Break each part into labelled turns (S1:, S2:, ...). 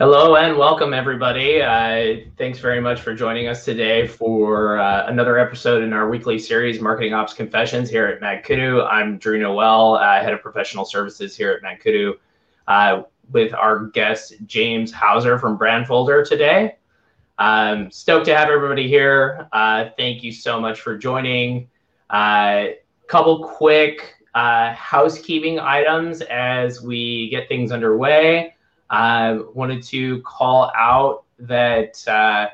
S1: Hello and welcome, everybody. Uh, thanks very much for joining us today for uh, another episode in our weekly series, Marketing Ops Confessions, here at MadKudu. I'm Drew Noel, uh, Head of Professional Services here at MadKudu, uh, with our guest, James Houser from Brandfolder today. Um, stoked to have everybody here. Uh, thank you so much for joining. A uh, couple quick housekeeping items as we get things underway. I wanted to call out that uh,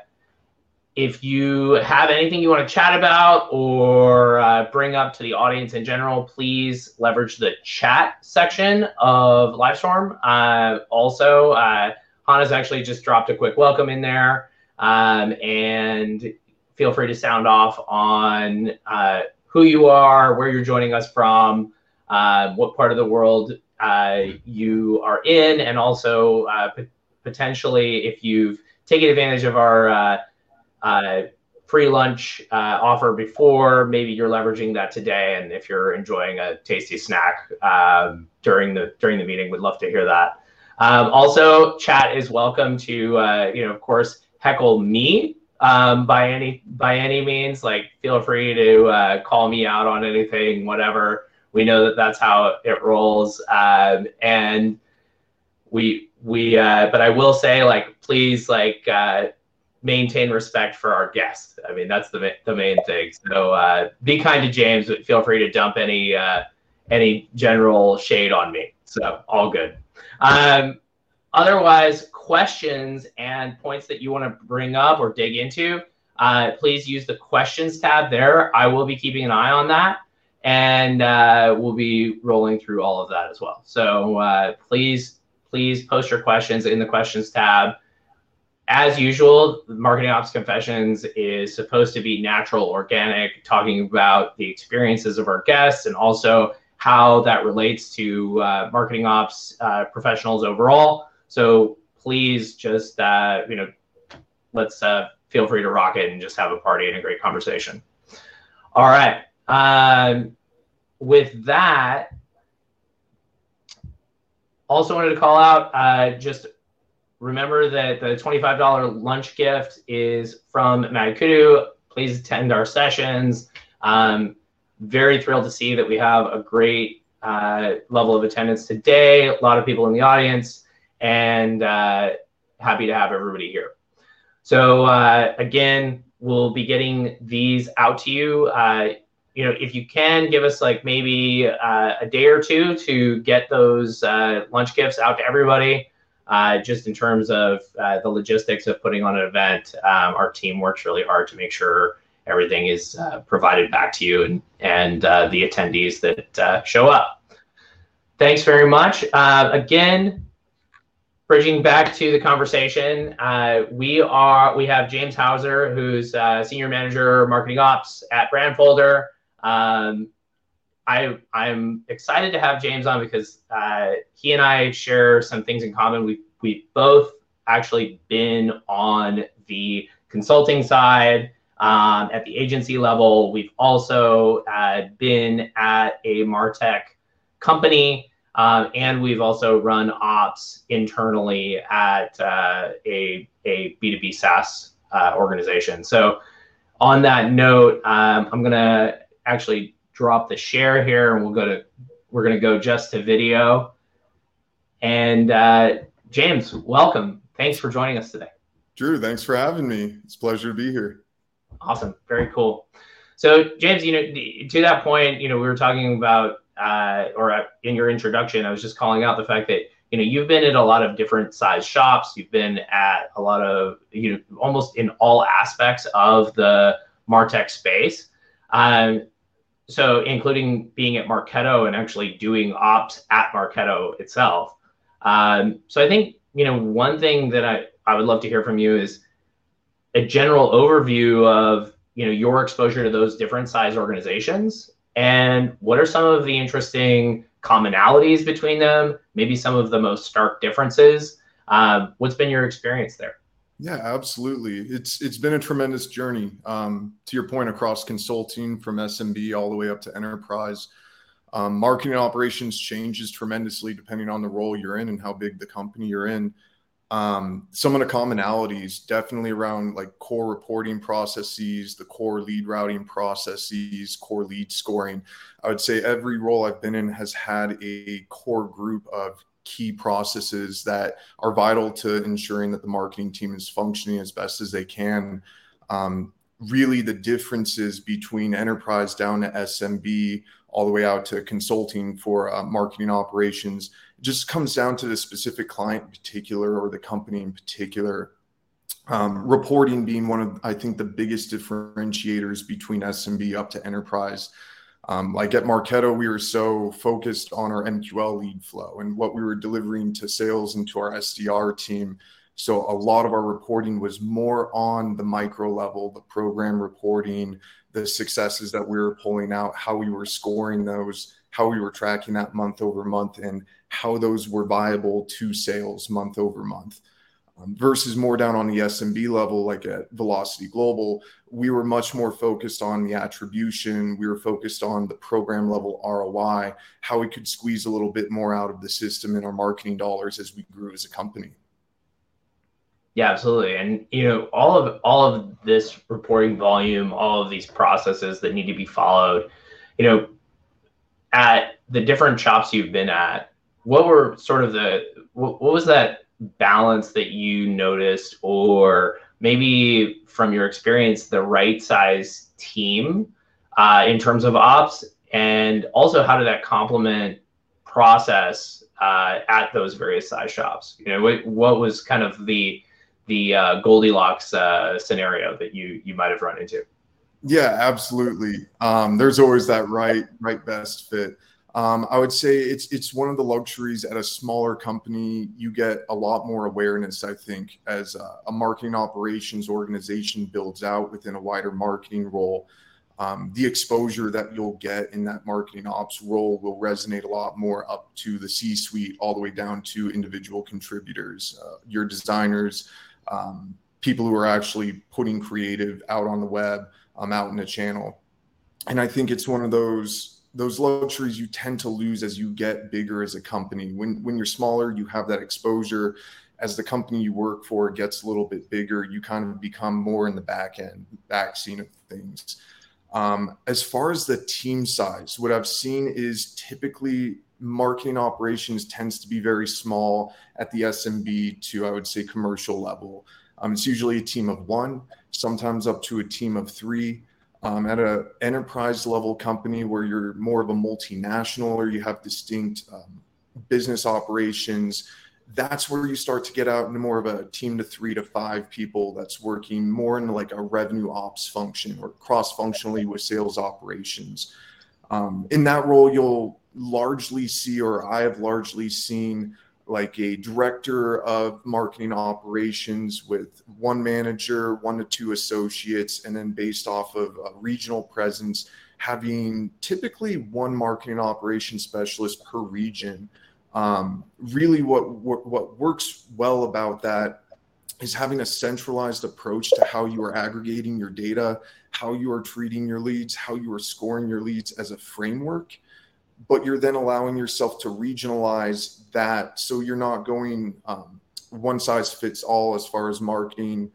S1: if you have anything you want to chat about or uh, bring up to the audience in general, please leverage the chat section of Livestorm. Uh, also, uh, Hannah's actually just dropped a quick welcome in there. Um, and feel free to sound off on uh, who you are, where you're joining us from, uh, what part of the world you are in, and also uh, p- potentially if you've taken advantage of our uh, uh, free lunch uh, offer before, maybe you're leveraging that today. And if you're enjoying a tasty snack um, during the during the meeting, we'd love to hear that. Um, also, chat is welcome to you know, of course, heckle me um, by any by any means. Like, feel free to call me out on anything, whatever we know that that's how it rolls um, and we we uh, but i will say like please like uh, maintain respect for our guests i mean that's the, the main thing. So uh, be kind to james but feel free to dump any uh, any general shade on me. So all good. Um, otherwise questions and points that you want to bring up or dig into uh, please use the questions tab there. I will be keeping an eye on that and uh, we'll be rolling through all of that as well. So uh, please, please post your questions in the questions tab. As usual, Marketing Ops Confessions is supposed to be natural, organic, talking about the experiences of our guests and also how that relates to uh, marketing ops uh, professionals overall. So please just, uh, you know, let's uh, feel free to rock it and just have a party and a great conversation. All right. Um, with that, also wanted to call out uh, just remember that the $25 lunch gift is from MadKudu. Please attend our sessions. Um, very thrilled to see that we have a great uh, level of attendance today, a lot of people in the audience, and uh, happy to have everybody here. So, uh, again, we'll be getting these out to you uh, you know, if you can give us like maybe uh, a day or two to get those uh, lunch gifts out to everybody, uh, just in terms of uh, the logistics of putting on an event, um, our team works really hard to make sure everything is uh, provided back to you and and uh, the attendees that show up. Thanks very much. again, bridging back to the conversation, uh, we are we have James Houser, who's uh, senior manager marketing ops at Brandfolder. Um, I I'm excited to have James on because uh, he and I share some things in common. We we both actually been on the consulting side um, at the agency level. We've also uh, been at a martech company, um, and we've also run ops internally at uh, a a B two B SaaS uh, organization. So, on that note, um, I'm gonna actually drop the share here and we'll go to, we're going to go just to video. And uh, James, welcome. Thanks for joining us today.
S2: Drew, thanks for having me. It's a pleasure to be here.
S1: Awesome. Very cool. So, James, you know, to that point, you know, we were talking about, uh, or in your introduction, I was just calling out the fact that, you know, you've been at a lot of different size shops. You've been at a lot of, you know, almost in all aspects of the Martech space. Um, so including being at Marketo and actually doing ops at Marketo itself. Um, so I think you know one thing that I I would love to hear from you is a general overview of you know your exposure to those different size organizations. And what are some of the interesting commonalities between them? Maybe some of the most stark differences. Um, what's been your experience there
S2: yeah, absolutely. It's it's been a tremendous journey. Um, to your point, across consulting from SMB all the way up to enterprise. Um, marketing operations changes tremendously depending on the role you're in and how big the company you're in. Um, some of the commonalities definitely around like core reporting processes, the core lead routing processes, core lead scoring. I would say every role I've been in has had a core group of key processes that are vital to ensuring that the marketing team is functioning as best as they can. Um, really, the differences between enterprise down to SMB all the way out to consulting for uh, marketing operations just comes down to the specific client in particular or the company in particular. Um, reporting being one of, I think, the biggest differentiators between SMB up to enterprise. Um, like at Marketo, we were so focused on our MQL lead flow and what we were delivering to sales and to our SDR team. So a lot of our reporting was more on the micro level, the program reporting, the successes that we were pulling out, how we were scoring those, how we were tracking that month over month, and how those were viable to sales month over month. Um, versus more down on the SMB level, like at Velocity Global, we were much more focused on the attribution. We were focused on the program level ROI, how we could squeeze a little bit more out of the system in our marketing dollars as we grew as a company.
S1: Yeah, absolutely. And you know, all of all of this reporting volume, all of these processes that need to be followed, you know, at the different shops you've been at, what were sort of the what, what was that balance that you noticed or maybe from your experience the right size team uh, in terms of ops? And also how did that complement process uh, at those various size shops? You know what, what was kind of the the uh, goldilocks uh, scenario that you you might have run into?
S2: Yeah absolutely. Um, there's always that right right best fit um, I would say it's it's one of the luxuries at a smaller company. You get a lot more awareness, I think, as a, a marketing operations organization builds out within a wider marketing role. Um, the exposure that you'll get in that marketing ops role will resonate a lot more up to the C suite, all the way down to individual contributors, uh, your designers, um, people who are actually putting creative out on the web, um, out in the channel. And I think it's one of those those luxuries you tend to lose as you get bigger as a company. When when you're smaller, you have that exposure. As the company you work for gets a little bit bigger, you kind of become more in the back end, back scene of things. Um, as far as the team size, what I've seen is typically marketing operations tends to be very small at the SMB to I would say commercial level. Um, it's usually a team of one, sometimes up to a team of three um, at an enterprise level company where you're more of a multinational or you have distinct um, business operations, that's where you start to get out into more of a team to three to five people that's working more in like a revenue ops function or cross functionally with sales operations. Um, in that role, you'll largely see, or I have largely seen, like a director of marketing operations with one manager, one to two associates, and then based off of a regional presence, having typically one marketing operations specialist per region. Um, really, what, what what works well about that is having a centralized approach to how you are aggregating your data, how you are treating your leads, how you are scoring your leads as a framework but you're then allowing yourself to regionalize that so you're not going um, one size fits all as far as marketing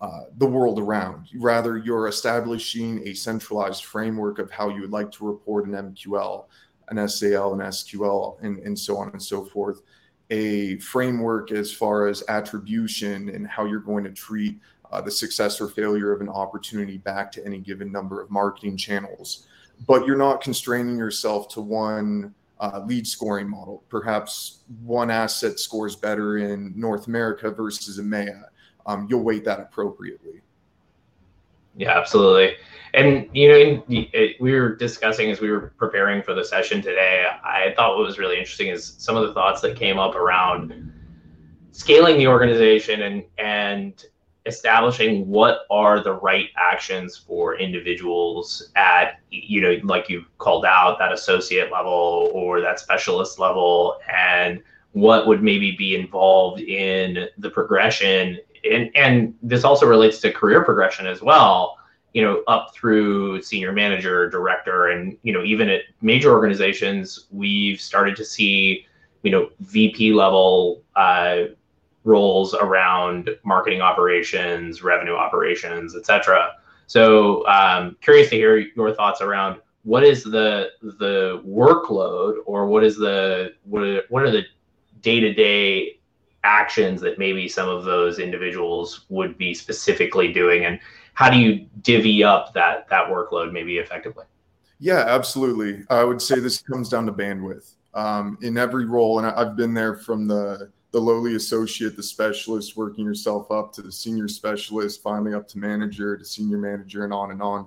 S2: uh, the world around. Rather, you're establishing a centralized framework of how you would like to report an MQL, an SAL, an SQL, and, and so on and so forth. A framework as far as attribution and how you're going to treat uh, the success or failure of an opportunity back to any given number of marketing channels but you're not constraining yourself to one uh, lead scoring model. Perhaps one asset scores better in North America versus EMEA. Um, you'll weight that appropriately.
S1: Yeah, absolutely. And you know, we were discussing as we were preparing for the session today. I thought what was really interesting is some of the thoughts that came up around scaling the organization and and establishing what are the right actions for individuals at you know like you called out that associate level or that specialist level and what would maybe be involved in the progression. And and this also relates to career progression as well you know up through senior manager director and you know even at major organizations we've started to see you know vp level uh, roles around marketing operations, revenue operations, etc. So, um, curious to hear your thoughts around what is the the workload, or what is the what are, what are the day to day actions that maybe some of those individuals would be specifically doing, and how do you divvy up that that workload maybe effectively?
S2: Yeah, absolutely. I would say this comes down to bandwidth um, in every role, and I've been there from the the lowly associate, the specialist, working yourself up to the senior specialist, finally up to manager, to senior manager, and on and on.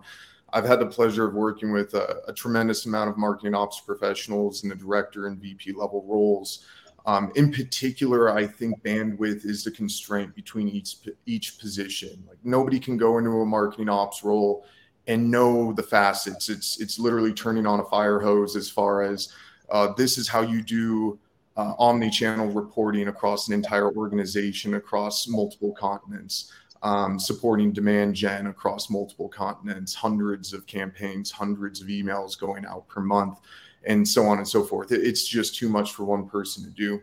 S2: I've had the pleasure of working with a, a tremendous amount of marketing ops professionals in the director and VP level roles. Um, in particular, I think bandwidth is the constraint between each each position. Like nobody can go into a marketing ops role and know the facets. It's it's literally turning on a fire hose as far as uh, this is how you do uh, omni-channel reporting across an entire organization across multiple continents um, supporting demand gen across multiple continents hundreds of campaigns hundreds of emails going out per month and so on and so forth. It's just too much for one person to do.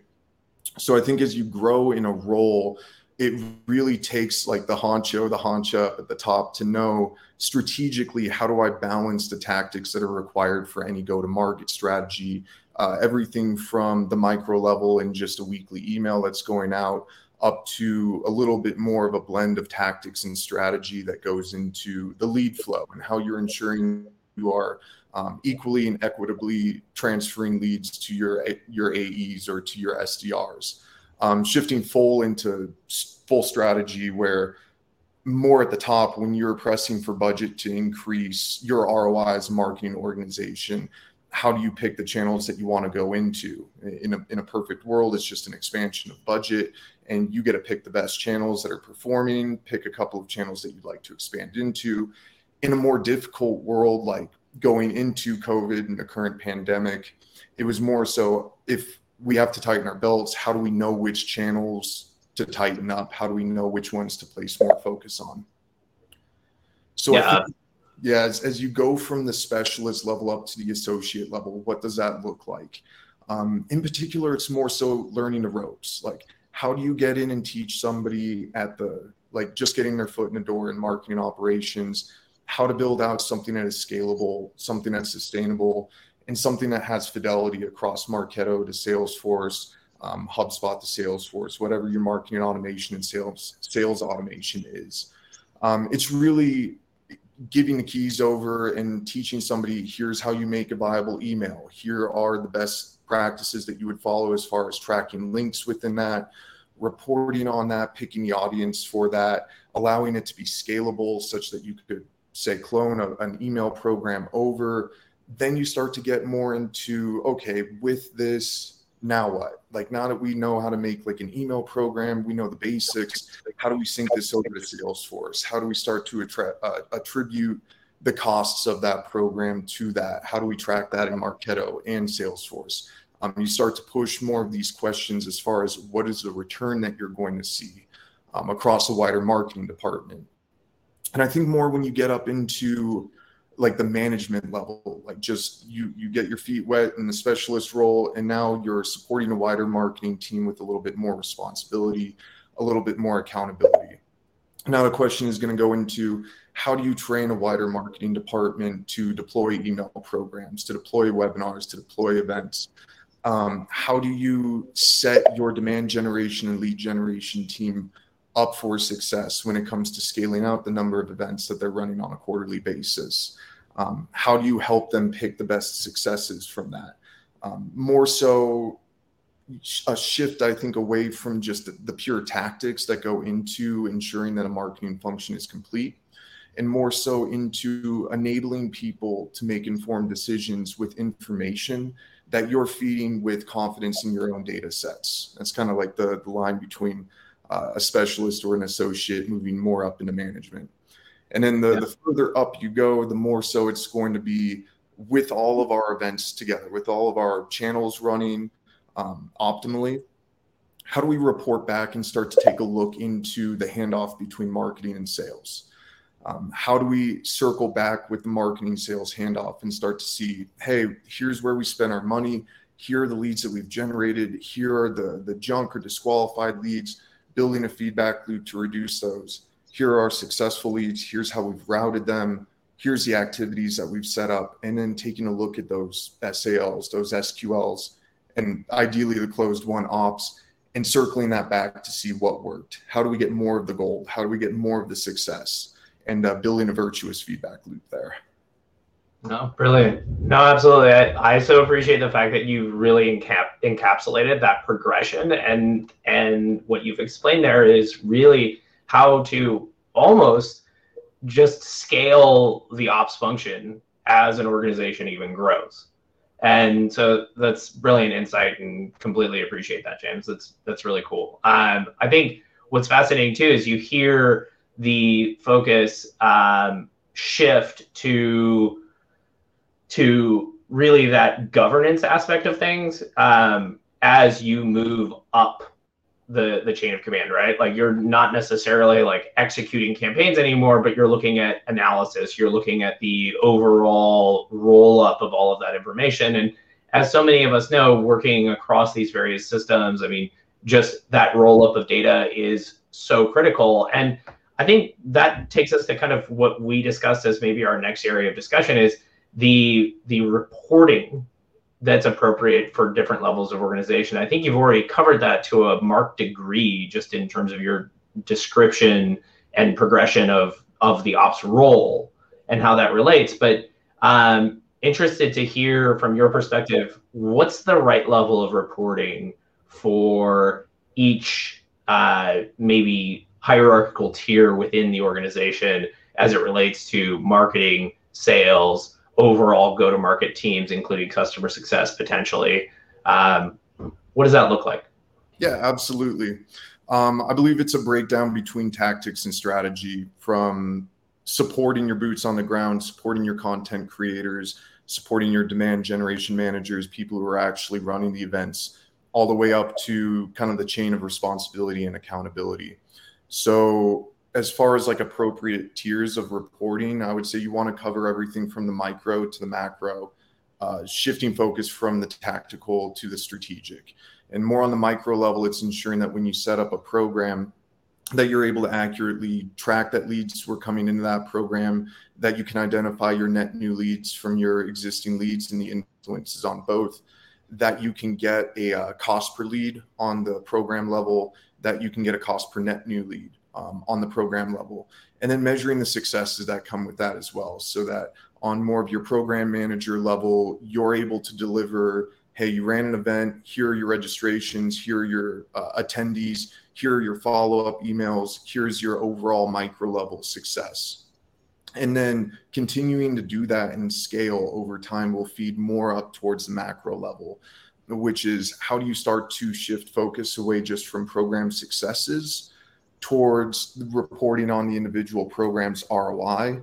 S2: So i think as you grow in a role it really takes like the honcho, the honcha at the top to know strategically how do I balance the tactics that are required for any go to market strategy uh, everything from the micro level and just a weekly email that's going out up to a little bit more of a blend of tactics and strategy that goes into the lead flow and how you're ensuring you are um, equally and equitably transferring leads to your your AEs or to your SDRs. Um, shifting full into full strategy where more at the top when you're pressing for budget to increase your ROI as a marketing organization how do you pick the channels that you want to go into? In a, in a perfect world it's just an expansion of budget and you get to pick the best channels that are performing pick a couple of channels that you'd like to expand into. In a more difficult world like going into covid and the current pandemic it was more so if we have to tighten our belts how do we know which channels to tighten up? How do we know which ones to place more focus on? So yeah yeah as, as you go from the specialist level up to the associate level what does that look like? Um, in particular it's more so learning the ropes. Like how do you get in and teach somebody at the like just getting their foot in the door in marketing operations how to build out something that is scalable something that's sustainable and something that has fidelity across marketo to salesforce um, hubspot to salesforce whatever your marketing automation and sales sales automation is? Um, it's really giving the keys over and teaching somebody here's how you make a viable email. Here are the best practices that you would follow as far as tracking links within that reporting on that picking the audience for that allowing it to be scalable such that you could say clone a, an email program over. Then you start to get more into okay with this now what? Like now that we know how to make like an email program, we know the basics. Like How do we sync this over to Salesforce? How do we start to attra- uh, attribute the costs of that program to that? How do we track that in Marketo and Salesforce? Um, you start to push more of these questions as far as what is the return that you're going to see um, across a wider marketing department. And I think more when you get up into like the management level like just you you get your feet wet in the specialist role and now you're supporting a wider marketing team with a little bit more responsibility a little bit more accountability. Now the question is going to go into how do you train a wider marketing department to deploy email programs to deploy webinars to deploy events? Um, how do you set your demand generation and lead generation team up for success when it comes to scaling out the number of events that they're running on a quarterly basis. Um, how do you help them pick the best successes from that? Um, more so, a shift, I think, away from just the, pure tactics that go into ensuring that a marketing function is complete and more so into enabling people to make informed decisions with information that you're feeding with confidence in your own data sets. That's kind of like the, the line between uh, a specialist or an associate moving more up into management. And then the, yeah. the further up you go, the more so it's going to be with all of our events together, with all of our channels running um, optimally. How do we report back and start to take a look into the handoff between marketing and sales? Um, how do we circle back with the marketing sales handoff and start to see, hey, here's where we spend our money. Here are the leads that we've generated. Here are the, the junk or disqualified leads building a feedback loop to reduce those. Here are our successful leads. Here's how we've routed them. Here's the activities that we've set up. And then taking a look at those SALs, those SQLs, and ideally the closed won ops and circling that back to see what worked. How do we get more of the gold? How do we get more of the success? And uh, building a virtuous feedback loop there.
S1: No, brilliant. No, absolutely. I, I so appreciate the fact that you really encap, encapsulated that progression and and what you've explained there is really how to almost just scale the ops function as an organization even grows. And so that's brilliant insight and completely appreciate that, James. That's that's really cool. Um, I think what's fascinating too is you hear the focus um, shift to to really that governance aspect of things um, as you move up the the chain of command right? Like you're not necessarily like executing campaigns anymore but you're looking at analysis. You're looking at the overall roll up of all of that information. And as so many of us know working across these various systems i mean just that roll up of data is so critical. And i think that takes us to kind of what we discussed as maybe our next area of discussion is the the reporting that's appropriate for different levels of organization. I think you've already covered that to a marked degree just in terms of your description and progression of of the ops role and how that relates. But um, interested to hear from your perspective, what's the right level of reporting for each uh, maybe hierarchical tier within the organization as it relates to marketing, sales, overall go to market teams, including customer success potentially. Um, what does that look like?
S2: Yeah, absolutely. Um, I believe it's a breakdown between tactics and strategy from supporting your boots on the ground, supporting your content creators, supporting your demand generation managers, people who are actually running the events, all the way up to kind of the chain of responsibility and accountability. So as far as like appropriate tiers of reporting, I would say you want to cover everything from the micro to the macro, uh, shifting focus from the tactical to the strategic. And more on the micro level, it's ensuring that when you set up a program, that you're able to accurately track that leads were coming into that program, that you can identify your net new leads from your existing leads and the influences on both, that you can get a uh, cost per lead on the program level, that you can get a cost per net new lead um, on the program level, and then measuring the successes that come with that as well, so that on more of your program manager level, you're able to deliver. Hey, you ran an event. Here are your registrations. Here are your uh, attendees. Here are your follow up emails. Here's your overall micro level success. And then continuing to do that and scale over time will feed more up towards the macro level, which is how do you start to shift focus away just from program successes towards reporting on the individual program's ROI,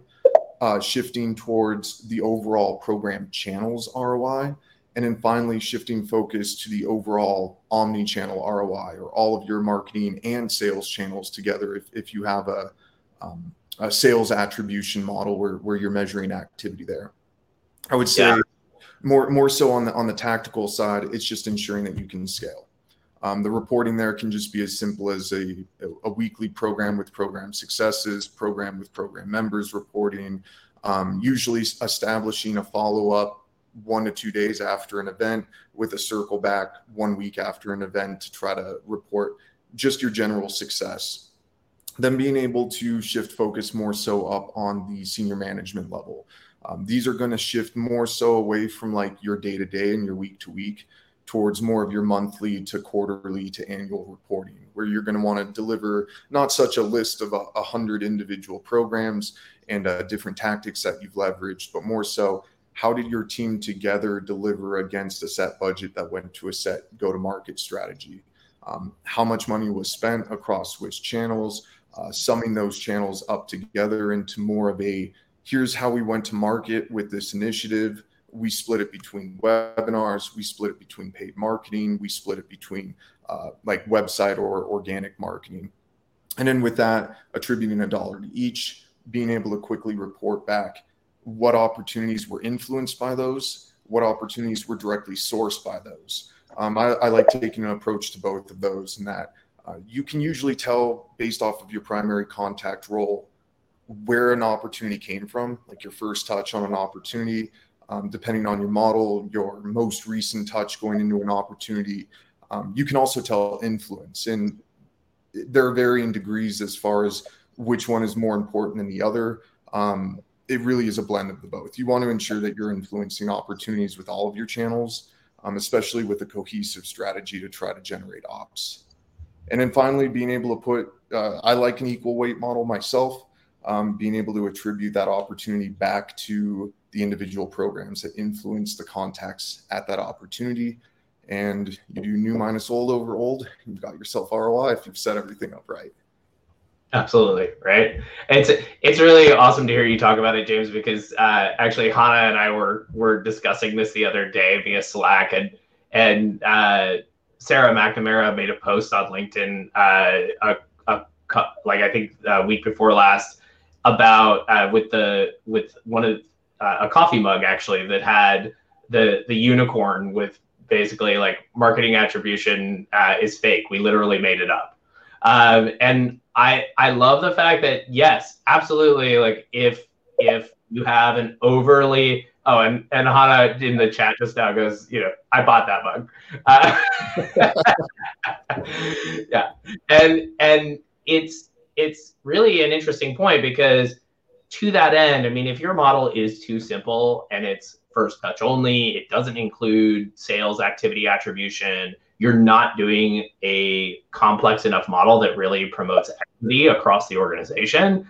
S2: uh, shifting towards the overall program channels ROI, and then finally shifting focus to the overall omni-channel ROI or all of your marketing and sales channels together. If, if you have a, um, a sales attribution model where, where you're measuring activity there, I would say yeah. more more so on the on the tactical side, it's just ensuring that you can scale. Um, the reporting there can just be as simple as a, a, weekly program with program successes, program with program members reporting, um, usually establishing a follow up one to two days after an event with a circle back one week after an event to try to report just your general success. Then being able to shift focus more so up on the senior management level. Um, these are going to shift more so away from like your day to day and your week to week towards more of your monthly to quarterly to annual reporting, where you're going to want to deliver not such a list of a, hundred individual programs and uh, different tactics that you've leveraged, but more so how did your team together deliver against a set budget that went to a set go to market strategy? Um, how much money was spent across which channels, uh, summing those channels up together into more of a here's how we went to market with this initiative we split it between webinars, we split it between paid marketing, we split it between uh, like website or organic marketing. And then with that, attributing a dollar to each, being able to quickly report back what opportunities were influenced by those, what opportunities were directly sourced by those. Um, I, I, like taking an approach to both of those, and that uh, you can usually tell based off of your primary contact role where an opportunity came from, like your first touch on an opportunity, um, depending on your model, your most recent touch going into an opportunity. Um, you can also tell influence, and there are varying degrees as far as which one is more important than the other. Um, it really is a blend of the both. You want to ensure that you're influencing opportunities with all of your channels, um, especially with a cohesive strategy to try to generate ops. And then finally, being able to put, uh, I like an equal weight model myself, um, being able to attribute that opportunity back to the individual programs that influence the contacts at that opportunity. And you do new minus old over old, you've got yourself ROI if you've set everything up right.
S1: Absolutely, right. It's it's really awesome to hear you talk about it, James, because uh, actually Hannah and I were were discussing this the other day via Slack, and and uh, Sarah McNamara made a post on LinkedIn uh, a, a like I think a week before last about uh, with the with one of uh, a coffee mug actually that had the the unicorn with basically like marketing attribution uh, is fake. We literally made it up. Um, and I I love the fact that yes, absolutely. Like if if you have an overly oh and and Hannah in the chat just now goes you know I bought that mug. Uh, yeah, and and it's it's really an interesting point because to that end, I mean, if your model is too simple and it's first touch only, it doesn't include sales activity attribution, you're not doing a complex enough model that really promotes equity across the organization,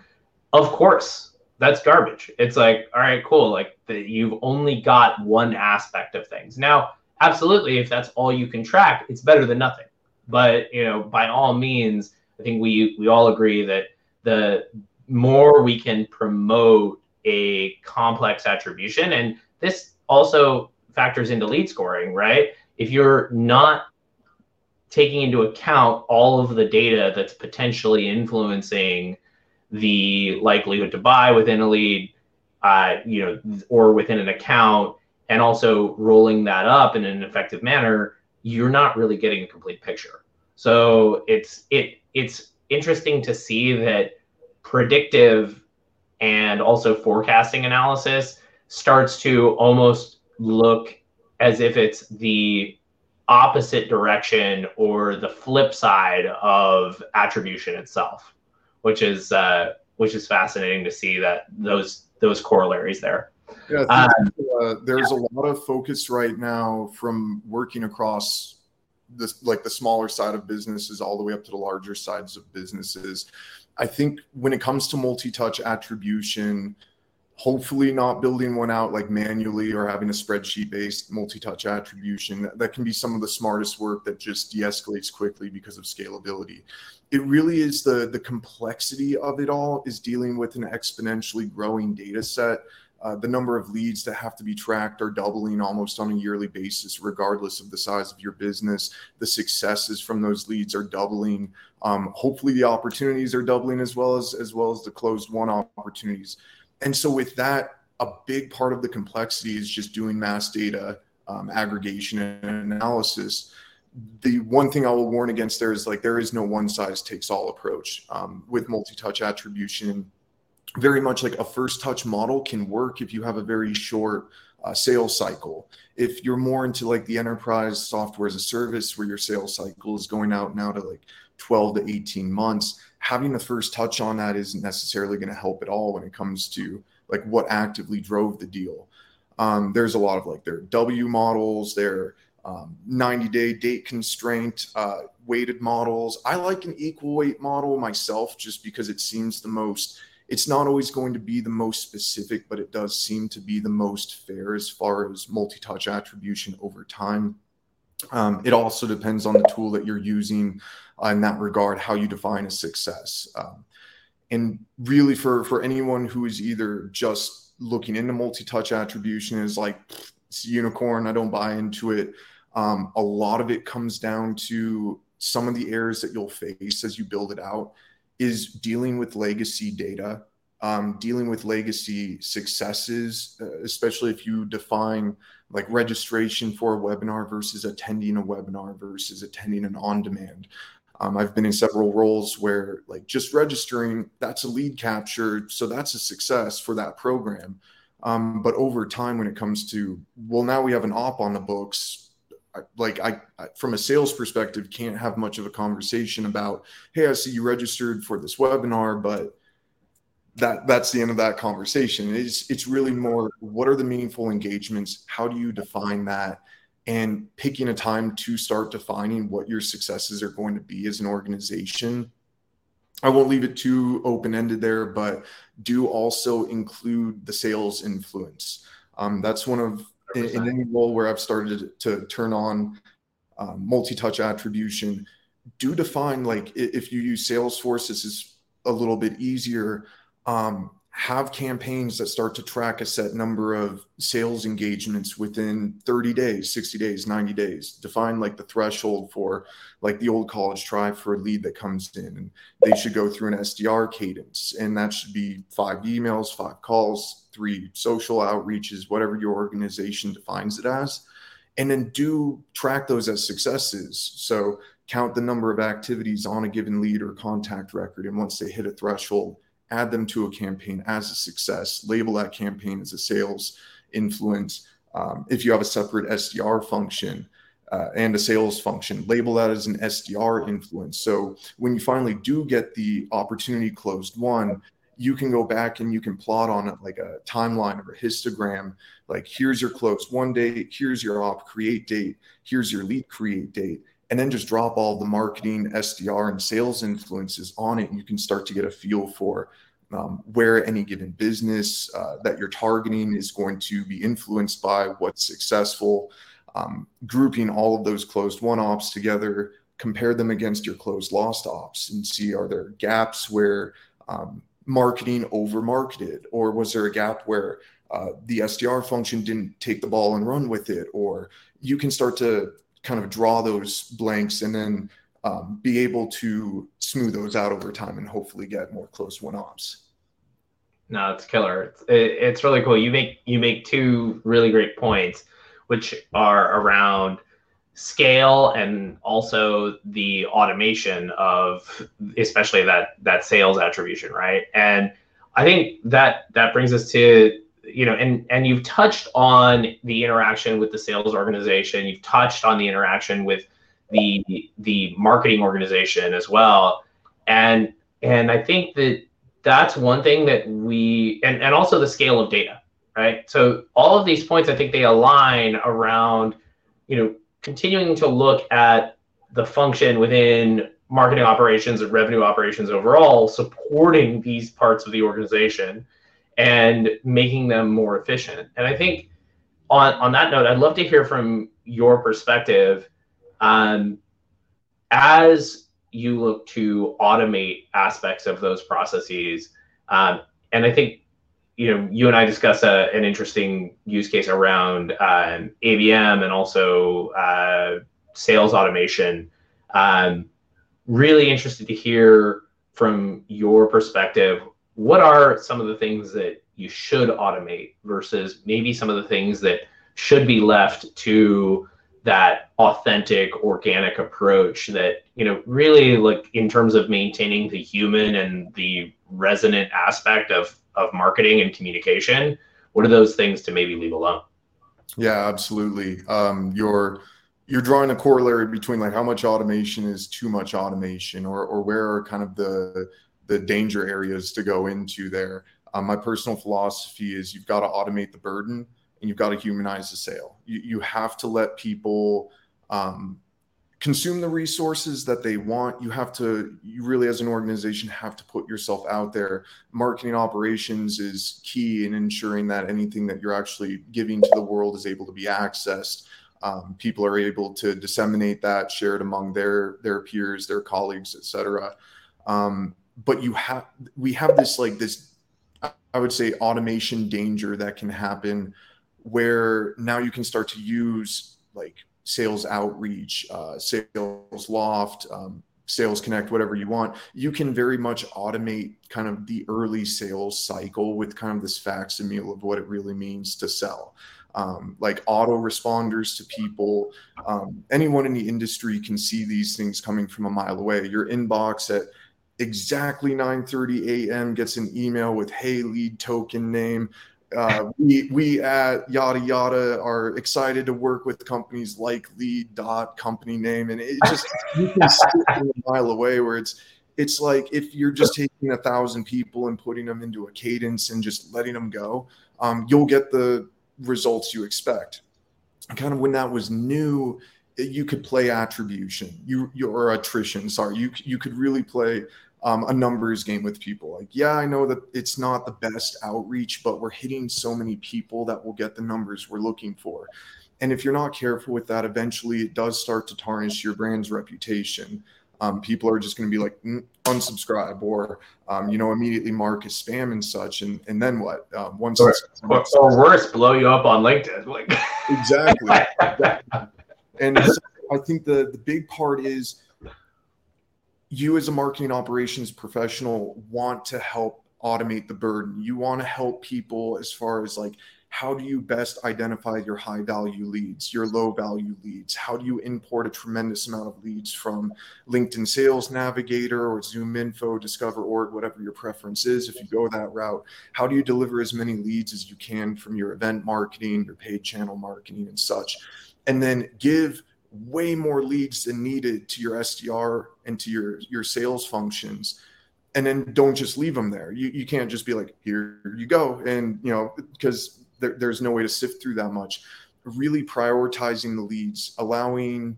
S1: of course, that's garbage. It's like, all right, cool. Like the, you've only got one aspect of things. Now, absolutely, if that's all you can track, it's better than nothing. But you know, by all means, I think we we all agree that the more we can promote a complex attribution, and this also factors into lead scoring, right? If you're not taking into account all of the data that's potentially influencing the likelihood to buy within a lead, uh, you know, or within an account, and also rolling that up in an effective manner, you're not really getting a complete picture. So it's it it's interesting to see that predictive and also forecasting analysis starts to almost look as if it's the opposite direction or the flip side of attribution itself, which is uh, which is fascinating to see that those those corollaries there.
S2: Yeah, uh, uh, there's yeah. a lot of focus right now from working across this like the smaller side of businesses all the way up to the larger sides of businesses. I think when it comes to multi-touch attribution, hopefully not building one out like manually or having a spreadsheet based multi-touch attribution that can be some of the smartest work that just de-escalates quickly because of scalability. It really is the the complexity of it all is dealing with an exponentially growing data set uh, the number of leads that have to be tracked are doubling almost on a yearly basis, regardless of the size of your business. The successes from those leads are doubling. Um, hopefully, the opportunities are doubling as well as as well as the closed won opportunities. And so, with that, a big part of the complexity is just doing mass data um, aggregation and analysis. The one thing I will warn against there is like there is no one size takes all approach um, with multi touch attribution. Very much like a first touch model can work if you have a very short uh, sales cycle. If you're more into like the enterprise software as a service where your sales cycle is going out now to like 12 to 18 months, having the first touch on that isn't necessarily going to help at all when it comes to like what actively drove the deal. Um, there's a lot of like their W models, their um, 90 day date constraint, uh, weighted models. I like an equal weight model myself just because it seems the most, it's not always going to be the most specific, but it does seem to be the most fair as far as multi touch attribution over time. Um, it also depends on the tool that you're using uh, in that regard, how you define a success. Um, and really, for for anyone who is either just looking into multi-touch attribution is like it's unicorn, I don't buy into it. Um, a lot of it comes down to some of the errors that you'll face as you build it out is dealing with legacy data um, dealing with legacy successes, uh, especially if you define like registration for a webinar versus attending a webinar versus attending an on demand. Um, I've been in several roles where, like, just registering, that's a lead capture. So that's a success for that program. Um, but over time, when it comes to, well, now we have an op on the books, like I, I, from a sales perspective, can't have much of a conversation about, hey, I see you registered for this webinar, but that that's the end of that conversation. It's it's really more what are the meaningful engagements? How do you define that? and picking a time to start defining what your successes are going to be as an organization. I won't leave it too open ended there, but do also include the sales influence. Um, that's one of in, in, any role where I've started to turn on um, multi-touch attribution. Do define like if you use Salesforce, this is a little bit easier. Um, have campaigns that start to track a set number of sales engagements within 30 days 60 days 90 days define like the threshold for like the old college try for a lead that comes in and they should go through an sdr cadence and that should be five emails five calls three social outreaches whatever your organization defines it as and then do track those as successes so count the number of activities on a given lead or contact record and once they hit a threshold add them to a campaign as a success, label that campaign as a sales influence. Um, if you have a separate SDR function uh, and a sales function, label that as an SDR influence. So when you finally do get the opportunity closed won, you can go back and you can plot on it like a timeline or a histogram. Like here's your close won date, here's your op create date, here's your lead create date and then just drop all the marketing, SDR, and sales influences on it. And you can start to get a feel for um, where any given business uh, that you're targeting is going to be influenced by what's successful. Um, grouping all of those closed won ops together, compare them against your closed lost ops and see are there gaps where um, marketing over marketed, or was there a gap where uh, the SDR function didn't take the ball and run with it, or you can start to kind of draw those blanks and then um, be able to smooth those out over time and hopefully get more close one offs.
S1: No, it's killer. It's, it, it's really cool. You make you make two really great points, which are around scale and also the automation of especially that that sales attribution, right? And I think that that brings us to you know, and and you've touched on the interaction with the sales organization. You've touched on the interaction with the the marketing organization as well. And and I think that that's one thing that we and, and also the scale of data, right? So all of these points I think they align around, you know, continuing to look at the function within marketing operations and revenue operations overall, supporting these parts of the organization and making them more efficient. And I think on on that note, I'd love to hear from your perspective um, as you look to automate aspects of those processes. Um, and I think you know you and I discuss a, an interesting use case around um, ABM and also uh, sales automation. Um, really interested to hear from your perspective what are some of the things that you should automate versus maybe some of the things that should be left to that authentic organic approach that you know really like in terms of maintaining the human and the resonant aspect of of marketing and communication what are those things to maybe leave alone
S2: yeah absolutely um, you're you're drawing a corollary between like how much automation is too much automation or or where are kind of the the danger areas to go into there. Um, my personal philosophy is you've got to automate the burden and you've got to humanize the sale. You, you have to let people um, consume the resources that they want. You have to, you really, as an organization, have to put yourself out there. Marketing operations is key in ensuring that anything that you're actually giving to the world is able to be accessed. Um, people are able to disseminate that, share it among their their peers, their colleagues, etc. Um, but you have we have this like this i would say automation danger that can happen where now you can start to use like sales outreach uh, SalesLoft um, sales connect whatever you want you can very much automate kind of the early sales cycle with kind of this facsimile of what it really means to sell um, like autoresponders to people. Um, anyone in the industry can see these things coming from a mile away. Your inbox at exactly 9:30 a.m. gets an email with "Hey, lead token name." Uh, we we at yada yada are excited to work with companies like lead dot company name, and it just you can see a mile away where it's it's like if you're just taking a thousand people and putting them into a cadence and just letting them go, um, you'll get the results you expect. Kind of when that was new, you could play attribution, you or attrition. Sorry, you you could really play um, a numbers game with people. Like, yeah, I know that it's not the best outreach, but we're hitting so many people that will get the numbers we're looking for. And if you're not careful with that, eventually it does start to tarnish your brand's reputation um, people are just going to be like mm, unsubscribe or um, you know immediately mark as spam and such and and then what um, once
S1: or, or, or, worse blow you up on linkedin like
S2: exactly, exactly. and so i think the the big part is you as a marketing operations professional want to help automate the burden you want to help people as far as like how do you best identify your high value leads, your low value leads? How do you import a tremendous amount of leads from LinkedIn Sales Navigator or ZoomInfo, Discover Org, whatever your preference is, if you go that route? How do you deliver as many leads as you can from your event marketing, your paid channel marketing, and such? And then give way more leads than needed to your SDR and to your, your sales functions and then don't just leave them there. You, you can't just be like, here you go. And, you know, because there, there's no way to sift through that much. Really prioritizing the leads, allowing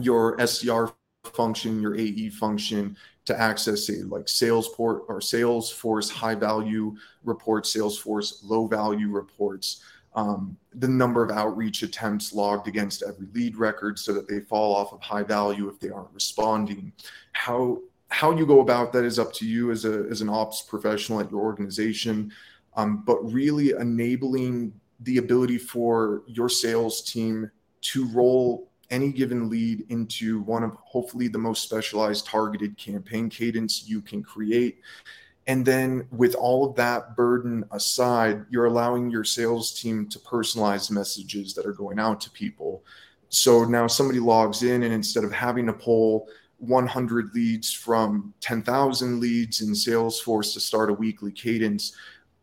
S2: your SDR function, your AE function to access say like Salesport or Salesforce high value reports, Salesforce low value reports, um, the number of outreach attempts logged against every lead record so that they fall off of high value if they aren't responding. How how you go about that is up to you as a as an ops professional at your organization um, but really enabling the ability for your sales team to roll any given lead into one of hopefully the most specialized targeted campaign cadence you can create. And then, with all of that burden aside, you're allowing your sales team to personalize messages that are going out to people. So now somebody logs in, and instead of having to pull 100 leads from 10,000 leads in Salesforce to start a weekly cadence,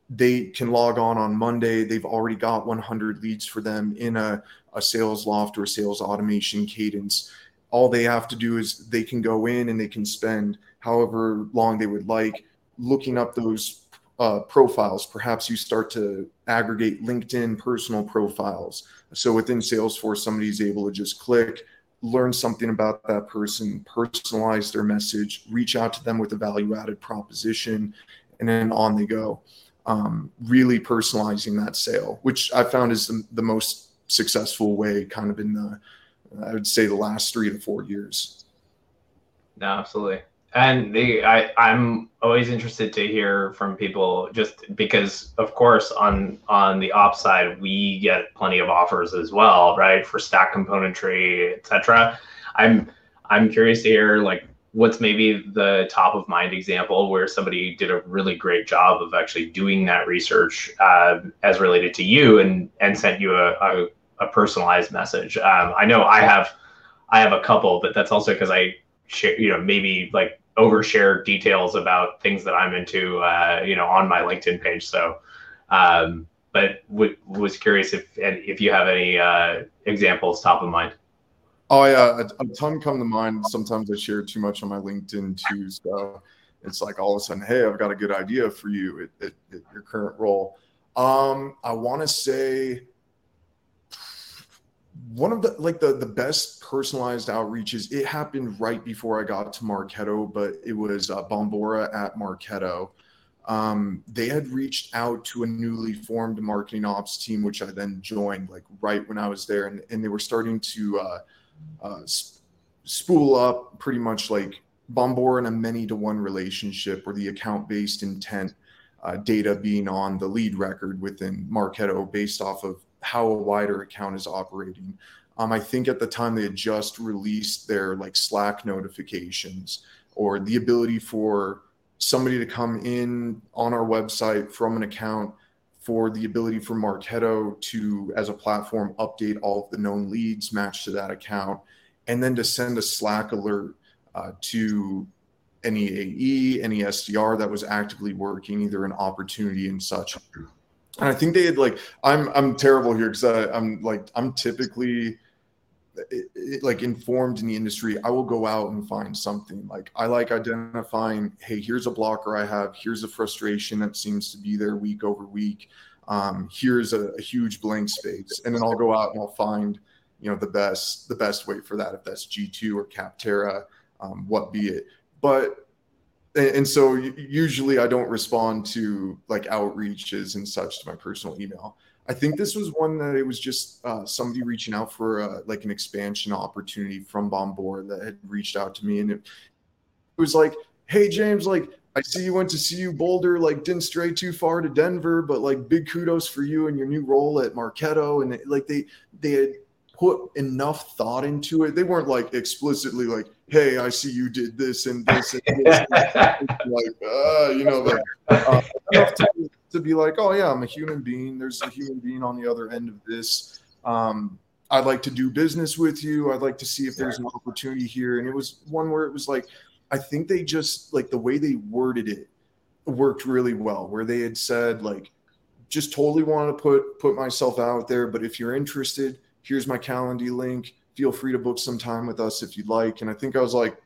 S2: they can log on on Monday. They've already got 100 leads for them in a, a SalesLoft or sales automation cadence. All they have to do is they can go in and they can spend however long they would like looking up those uh, profiles. Perhaps you start to aggregate LinkedIn personal profiles. So within Salesforce, somebody's able to just click, learn something about that person, personalize their message, reach out to them with a value added proposition, and then on they go um, really personalizing that sale, which I found is the, the most successful way, kind of in the, I would say, the last three to four years.
S1: No, absolutely. And the I, I'm always interested to hear from people just because of course on on the ops side we get plenty of offers as well, right? For stack componentry, etc. I'm I'm curious to hear like what's maybe the top of mind example where somebody did a really great job of actually doing that research uh, as related to you and and sent you a, a, a personalized message um, i know i have i have a couple but that's also because i share you know maybe like overshare details about things that i'm into uh, you know on my linkedin page so um, but w- was curious if if you have any uh, examples top of mind
S2: Oh yeah, a, a, ton come to mind. Sometimes I share too much on my LinkedIn too, so it's like all of a sudden, hey, I've got a good idea for you at, at, at your current role. Um, I want to say one of the like the the best personalized outreaches. It happened right before I got to Marketo, but it was uh, Bombora at Marketo. Um, they had reached out to a newly formed marketing ops team, which I then joined like right when I was there, and, and they were starting to uh, uh, spool up pretty much like Bombora in a many to one relationship where the account based intent uh, data being on the lead record within Marketo based off of how a wider account is operating. Um, I think at the time they had just released their like Slack notifications or the ability for somebody to come in on our website from an account for the ability for Marketo to, as a platform, update all of the known leads matched to that account, and then to send a Slack alert uh, to any AE, any SDR that was actively working either an opportunity and such. And I think they had like I'm I'm terrible here because I'm like I'm typically it, it, like informed in the industry. I will go out and find something. Like I like identifying, hey, here's a blocker I have. Here's a frustration that seems to be there week over week. Um, here's a, a huge blank space, and then I'll go out and I'll find you know the best the best way for that if that's G2 or Capterra, um, what be it. But and so usually I don't respond to like outreaches and such to my personal email. I think this was one that it was just uh, somebody reaching out for uh, like an expansion opportunity from Bombora that had reached out to me, and it, it was like, "Hey James, like I see you went to CU Boulder, like didn't stray too far to Denver, but like big kudos for you and your new role at Marketo." And like they they had put enough thought into it. They weren't like explicitly like, "Hey, I see you did this and this and this," like, uh, you know, like uh, enough to, to, be like, "Oh yeah, I'm a human being. There's a human being on the other end of this." Um, I'd like to do business with you. I'd like to see if there's an opportunity here. And it was one where it was like, I think they just like the way they worded it worked really well, where they had said like, just totally want to put put myself out there, but if you're interested, here's my Calendly link. Feel free to book some time with us if you'd like. And I think I was like,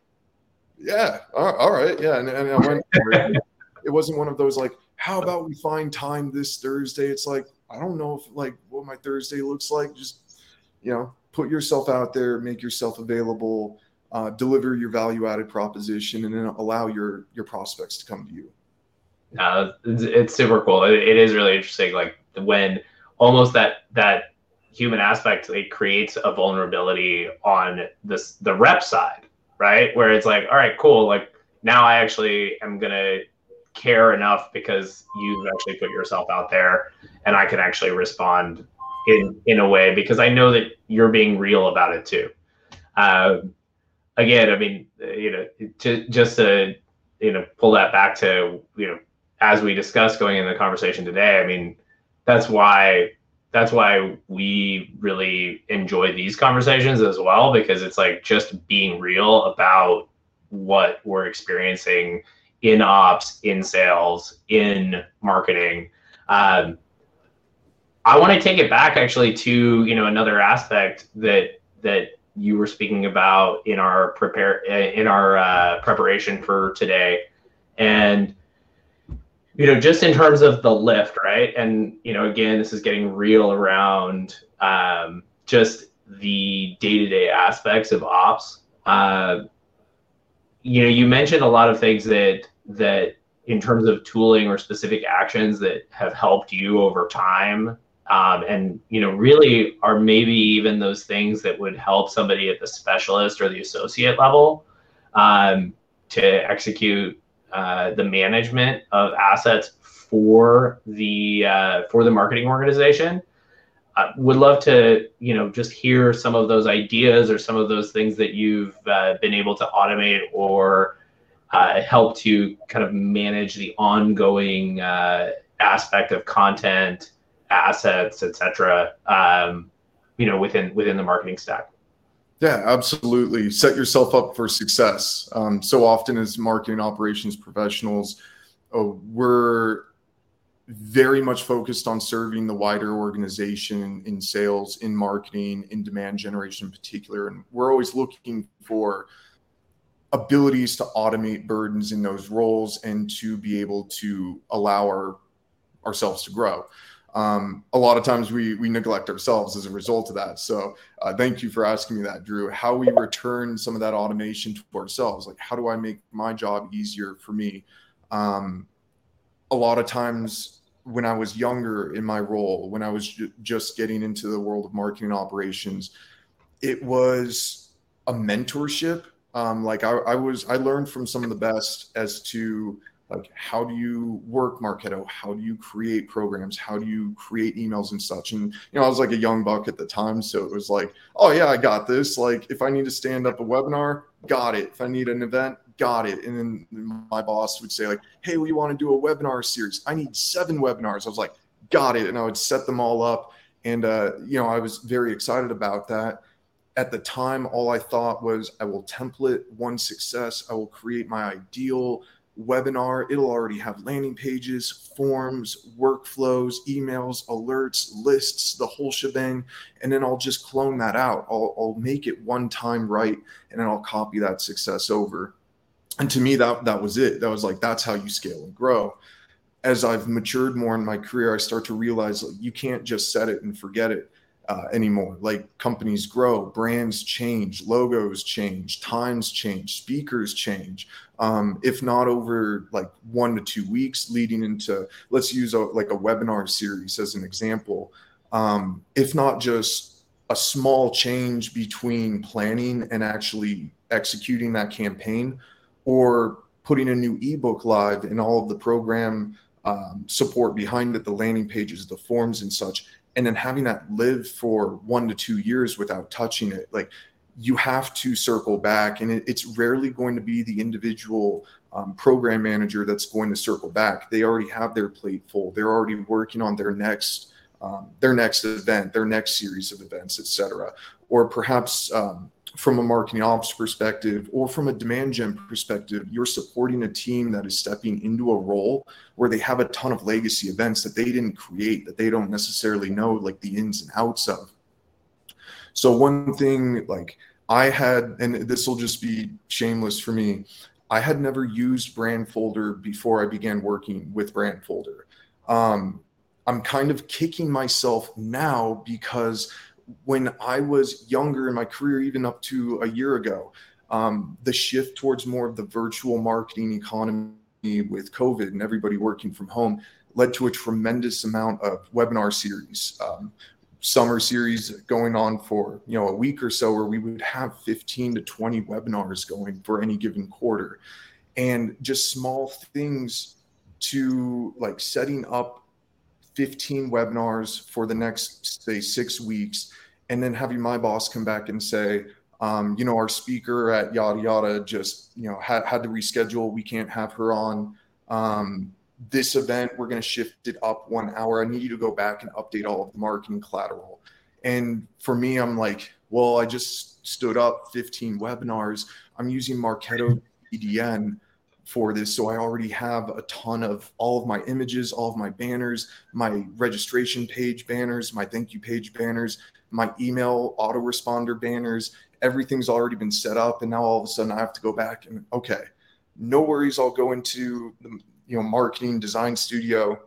S2: yeah, all right, yeah. And, and I went. it wasn't one of those like, how about we find time this Thursday? It's like I don't know if like what my Thursday looks like. Just you know, put yourself out there, make yourself available, uh, deliver your value added proposition, and then allow your your prospects to come to you.
S1: Uh, it's, it's super cool. It, it is really interesting. Like when almost that that human aspect it creates a vulnerability on this the rep side right? Where it's like all right cool like now i actually am gonna care enough because you've actually put yourself out there and i can actually respond in in a way because i know that you're being real about it too. Uh, again i mean you know to, just to you know pull that back to you know as we discussed going in the conversation today i mean that's why that's why we really enjoy these conversations as well because it's like just being real about what we're experiencing in ops in sales in marketing. Um, i want to take it back actually to you know another aspect that that you were speaking about in our prepare in our uh, preparation for today. And you know, just in terms of the lift, right? And you know, again, this is getting real around um, just the day-to-day aspects of ops. Uh, you know, you mentioned a lot of things that that in terms of tooling or specific actions that have helped you over time um, and you know really are maybe even those things that would help somebody at the specialist or the associate level um, to execute uh, the management of assets for the uh, for the marketing organization. I would love to, you know, just hear some of those ideas or some of those things that you've uh, been able to automate or uh, help to kind of manage the ongoing uh, aspect of content, assets, etc. Um, you know, within within the marketing stack.
S2: Yeah, absolutely. Set yourself up for success. Um, so often, as marketing operations professionals, uh, we're very much focused on serving the wider organization in sales, in marketing, in demand generation in particular. And we're always looking for abilities to automate burdens in those roles and to be able to allow our ourselves to grow um, a lot of times we we neglect ourselves as a result of that. So uh, thank you for asking me that, Drew. How we return some of that automation to ourselves? Like how do I make my job easier for me? Um, a lot of times when I was younger in my role, when I was ju- just getting into the world of marketing operations, it was a mentorship. Um, like I, I was, I learned from some of the best as to like how do you work marketo how do you create programs how do you create emails and such and you know i was like a young buck at the time so it was like oh yeah i got this like if i need to stand up a webinar got it if i need an event got it and then my boss would say like hey we want to do a webinar series i need seven webinars i was like got it. And I would set them all up. And, uh, you know, I was very excited about that. At the time, all I thought was I will template one success. I will create my ideal webinar. It'll already have landing pages, forms, workflows, emails, alerts, lists, the whole shebang. And then I'll just clone that out. I'll, I'll make it one time right. And then I'll copy that success over. And to me, that, that was it. That was like, that's how you scale and grow as I've matured more in my career, I start to realize like, you can't just set it and forget it uh, anymore. Like companies grow, brands change, logos change, times change, speakers change. Um, if not over like one to two weeks, leading into let's use a, like a webinar series as an example. Um, if not just a small change between planning and actually executing that campaign, or putting a new ebook live and all of the program um, support behind it, the landing pages, the forms, and such, and then having that live for one to two years without touching it, like you have to circle back, and it, it's rarely going to be the individual um, program manager that's going to circle back. They already have their plate full. They're already working on their next um, their next event, their next series of events, etc. Or perhaps um, from a marketing ops perspective or from a demand gen perspective, you're supporting a team that is stepping into a role where they have a ton of legacy events that they didn't create, that they don't necessarily know like the ins and outs of. So, one thing like I had, and this will just be shameless for me, I had never used Brandfolder before I began working with Brandfolder. Um, I'm kind of kicking myself now because when I was younger in my career, even up to a year ago, um, the shift towards more of the virtual marketing economy with COVID and everybody working from home led to a tremendous amount of webinar series, um, summer series going on for you know a week or so, where we would have 15 to 20 webinars going for any given quarter, and just small things to like setting up 15 webinars for the next say six weeks and then having my boss come back and say um, you know our speaker at yada yada just you know had, had to reschedule. We can't have her on. Um, this event we're going to shift it up one hour. I need you to go back and update all of the marketing collateral. And for me i'm like well i just stood up 15 webinars. I'm using marketo cdn for this. So I already have a ton of all of my images, all of my banners, my registration page banners, my thank you page banners, my email autoresponder banners. Everything's already been set up. And now all of a sudden I have to go back and okay, no worries. I'll go into the you know marketing design studio,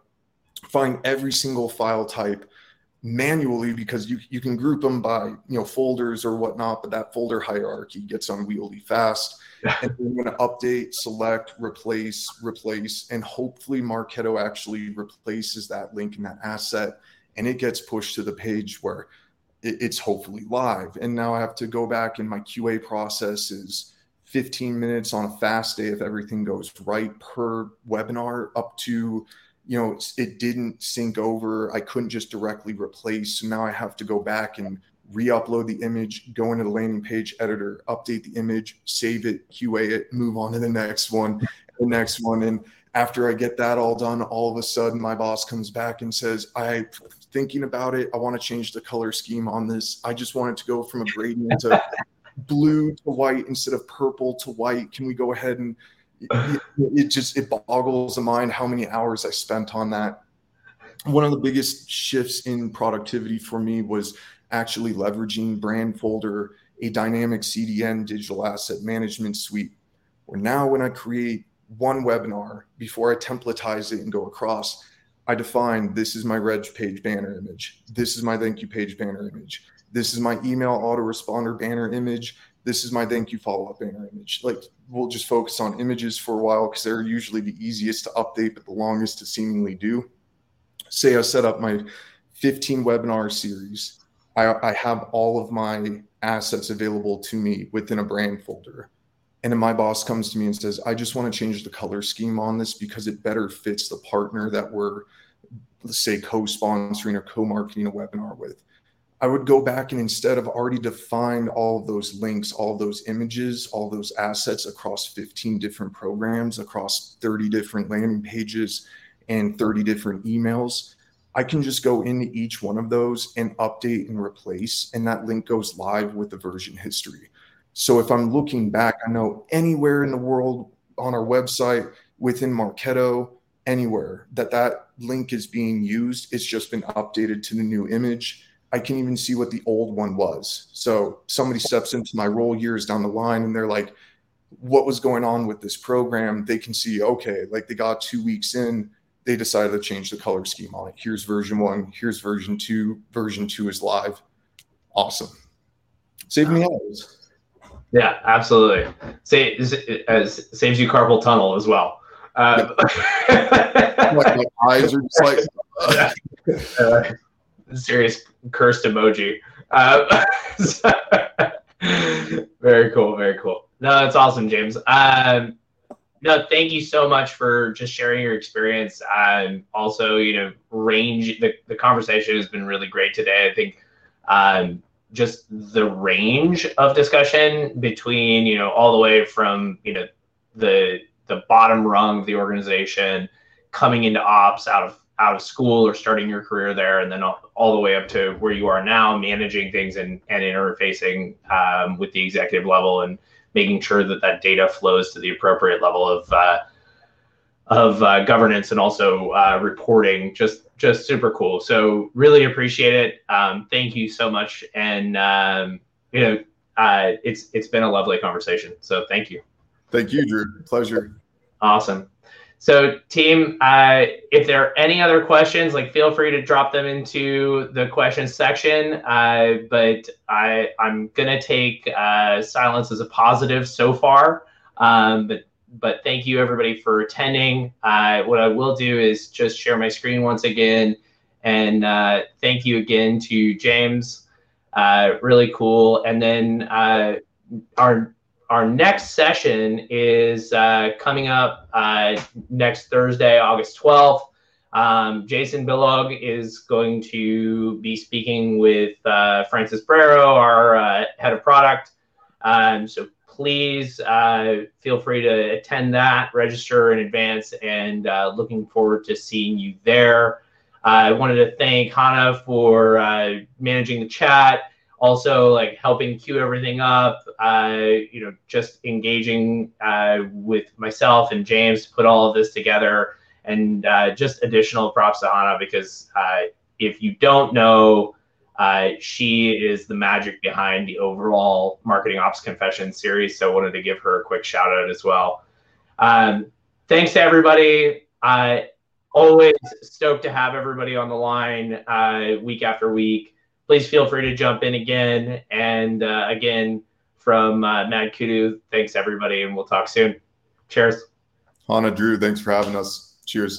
S2: find every single file type manually because you, you can group them by you know folders or whatnot, but that folder hierarchy gets unwieldy fast and we're going to update, select, replace, replace, and hopefully Marketo actually replaces that link and that asset, and it gets pushed to the page where it, it's hopefully live. And now I have to go back and my QA process is 15 minutes on a fast day if everything goes right per webinar up to you know it didn't sync over i couldn't just directly replace so now i have to go back and re-upload the image, go into the landing page editor, update the image, save it, QA it, move on to the next one, the next one. And after I get that all done, all of a sudden my boss comes back and says, I thinking about it, I want to change the color scheme on this. I just want it to go from a gradient to blue to white instead of purple to white. Can we go ahead and it, it just it boggles the mind how many hours I spent on that. One of the biggest shifts in productivity for me was actually leveraging Brandfolder, a dynamic CDN digital asset management suite, where now when I create one webinar, before I templatize it and go across, I define this is my reg page banner image. This is my thank you page banner image. This is my email autoresponder banner image. This is my thank you follow up banner image. Like we'll just focus on images for a while because they're usually the easiest to update, but the longest to seemingly do. Say I set up my 15 webinar series I, I have all of my assets available to me within a Brandfolder. And then my boss comes to me and says, I just want to change the color scheme on this because it better fits the partner that we're, let's say, co sponsoring or co marketing a webinar with. I would go back and instead of already defined all of those links, all of those images, all those assets across 15 different programs, across 30 different landing pages and 30 different emails, I can just go into each one of those and update and replace, and that link goes live with the version history. So if I'm looking back, I know anywhere in the world on our website, within Marketo, anywhere that that link is being used, it's just been updated to the new image. I can even see what the old one was. So somebody steps into my role years down the line and they're like, what was going on with this program? They can see, okay, like they got two weeks in, they decided to change the color scheme on it. Here's version one, here's version two. Version two is live. Awesome. Save me hours.
S1: Yeah, absolutely. Say, as saves you carpal tunnel as well. Uh, like my eyes are just like uh, serious cursed emoji. Uh, very cool, very cool. No, that's awesome, James. Um, no, thank you so much for just sharing your experience. Um, also, you know, range the, the conversation has been really great today. I think um, just the range of discussion between, you know, all the way from, you know, the the bottom rung of the organization coming into ops out of out of school or starting your career there and then all, all the way up to where you are now managing things and, and interfacing um, with the executive level and making sure that that data flows to the appropriate level of uh, of uh, governance and also uh, reporting. Just just super cool. So really appreciate it. Um, thank you so much, and um, you know uh, it's it's been a lovely conversation. So thank you.
S2: Thank you, Drew. Pleasure.
S1: Awesome. So, team, uh, if there are any other questions, like feel free to drop them into the questions section. Uh, but I, I'm gonna take uh, silence as a positive so far. Um, but but thank you everybody for attending. Uh, what I will do is just share my screen once again, and uh, thank you again to James. Uh, really cool. And then our our next session is uh, coming up uh, next Thursday, August 12th. Um, Jason Billog is going to be speaking with uh, Francis Brero, our uh, head of product. Um, so please uh, feel free to attend that, register in advance, and uh, looking forward to seeing you there. I wanted to thank Hannah for managing the chat also like helping queue everything up uh, you know just engaging uh, with myself and james to put all of this together. And uh, just additional props to hannah because uh, if you don't know uh, she is the magic behind the overall marketing ops confession series so I wanted to give her a quick shout out as well. Um, thanks to everybody. Always stoked to have everybody on the line uh, week after week please feel free to jump in again. And uh, again, from uh, MadKudu, thanks everybody, and we'll talk soon. Cheers.
S2: Hannah, Drew, thanks for having us. Cheers.